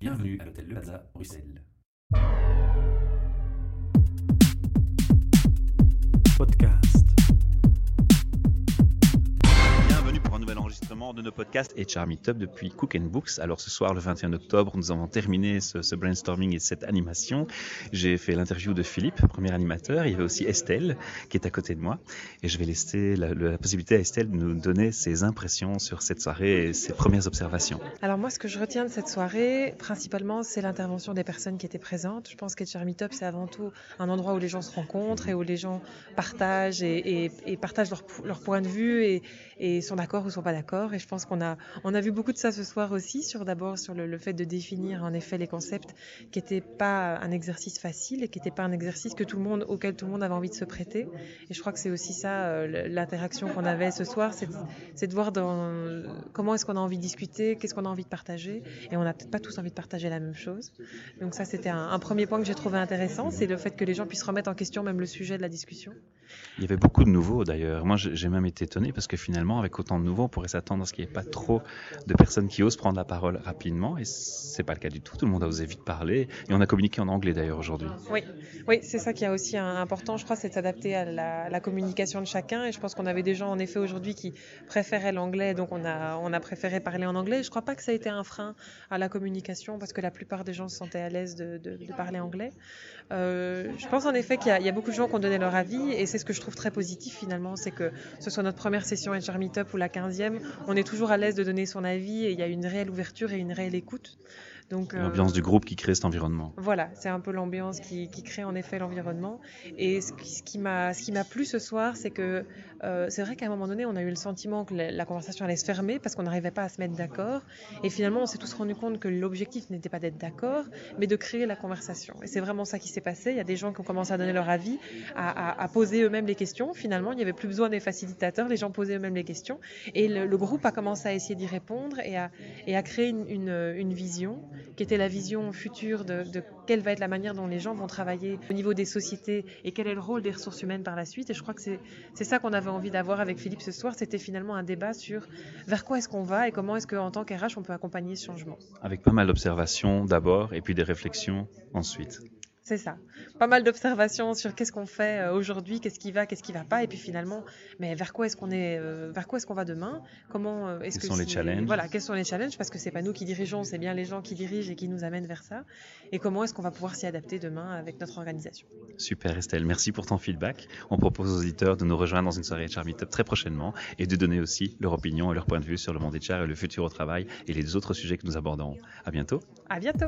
Bienvenue à l'hôtel Le Plaza, Bruxelles. De nos podcasts HR Meetup depuis Cook and Books. Alors ce soir, le 21 octobre, nous avons terminé ce, brainstorming et cette animation. J'ai fait l'interview de Philippe, premier animateur. Il y avait aussi Estelle qui est à côté de moi. Et je vais laisser la, possibilité à Estelle de nous donner ses impressions sur cette soirée et ses premières observations. Alors moi, ce que je retiens de cette soirée, principalement, c'est l'intervention des personnes qui étaient présentes. Je pense qu'HR Meetup, c'est avant tout un endroit où les gens se rencontrent et où les gens partagent et, et, et partagent leur, leur, point de vue et, et sont d'accord ou sont pas d'accord. Et je pense qu'on a, on a vu beaucoup de ça ce soir aussi, sur d'abord sur le, fait de définir en effet les concepts qui n'étaient pas un exercice facile et qui n'étaient pas un exercice que tout le monde, auquel tout le monde avait envie de se prêter. Et je crois que c'est aussi ça euh, l'interaction qu'on avait ce soir, c'est de voir comment est-ce qu'on a envie de discuter, qu'est-ce qu'on a envie de partager. Et on n'a peut-être pas tous envie de partager la même chose. Donc ça, c'était un premier point que j'ai trouvé intéressant, c'est le fait que les gens puissent remettre en question même le sujet de la discussion. Il y avait beaucoup de nouveaux d'ailleurs. Moi, j'ai même été étonné parce que finalement, avec autant de nouveaux, on pourrait s'attendre à ce qu'il n'y ait pas trop de personnes qui osent prendre la parole rapidement. Et c'est pas le cas du tout. Tout le monde a osé vite parler. Et on a communiqué en anglais d'ailleurs aujourd'hui. Oui, oui c'est ça qui est aussi important, je crois, c'est de s'adapter à la, communication de chacun. Et je pense qu'on avait des gens, en effet, aujourd'hui qui préféraient l'anglais. Donc, on a, on a préféré parler en anglais. Je crois pas que ça a été un frein à la communication parce que la plupart des gens se sentaient à l'aise de, parler anglais. Euh, je pense en effet qu'il y, y, a beaucoup de gens qui ont donné leur avis. Et c'est ce que je trouve très positif finalement, c'est que ce soit notre première session HR Meetup ou la 15e, on est toujours à l'aise de donner son avis et il y a une réelle ouverture et une réelle écoute. Donc l'ambiance euh, du groupe qui crée cet environnement. Voilà, c'est un peu l'ambiance qui, qui, crée en effet l'environnement. Et ce qui, m'a ce qui m'a plu ce soir, c'est que euh, c'est vrai qu'à un moment donné, on a eu le sentiment que la, la conversation allait se fermer parce qu'on n'arrivait pas à se mettre d'accord. Et finalement, on s'est tous rendu compte que l'objectif n'était pas d'être d'accord, mais de créer la conversation. Et c'est vraiment ça qui s'est passé. Il y a des gens qui ont commencé à donner leur avis, à, à, à poser eux-mêmes les questions. Finalement, il n'y avait plus besoin des facilitateurs, les gens posaient eux-mêmes les questions. Et le, le, groupe a commencé à essayer d'y répondre et à, et à créer une, une, une vision qui était la vision future de, quelle va être la manière dont les gens vont travailler au niveau des sociétés et quel est le rôle des ressources humaines par la suite. Et je crois que c'est ça qu'on avait envie d'avoir avec Philippe ce soir. C'était finalement un débat sur vers quoi est-ce qu'on va et comment est-ce qu'en tant qu'RH, on peut accompagner ce changement. Avec pas mal d'observations d'abord et puis des réflexions ensuite. C'est ça. Pas mal d'observations sur qu'est-ce qu'on fait euh, aujourd'hui, qu'est-ce qui va, qu'est-ce qui va pas, et puis finalement, mais vers quoi est-ce qu'on est, euh, vers quoi est-ce qu'on va demain? Comment euh, est-ce que sont les challenges? Voilà, quels sont les challenges? Parce que c'est pas nous qui dirigeons, c'est bien les gens qui dirigent et qui nous amènent vers ça. Et comment est-ce qu'on va pouvoir s'y adapter demain avec notre organisation? Super Estelle, merci pour ton feedback. On propose aux auditeurs de nous rejoindre dans une soirée HR Meetup très prochainement et de donner aussi leur opinion et leur point de vue sur le monde HR et le futur au travail et les autres sujets que nous abordons. À bientôt. À bientôt.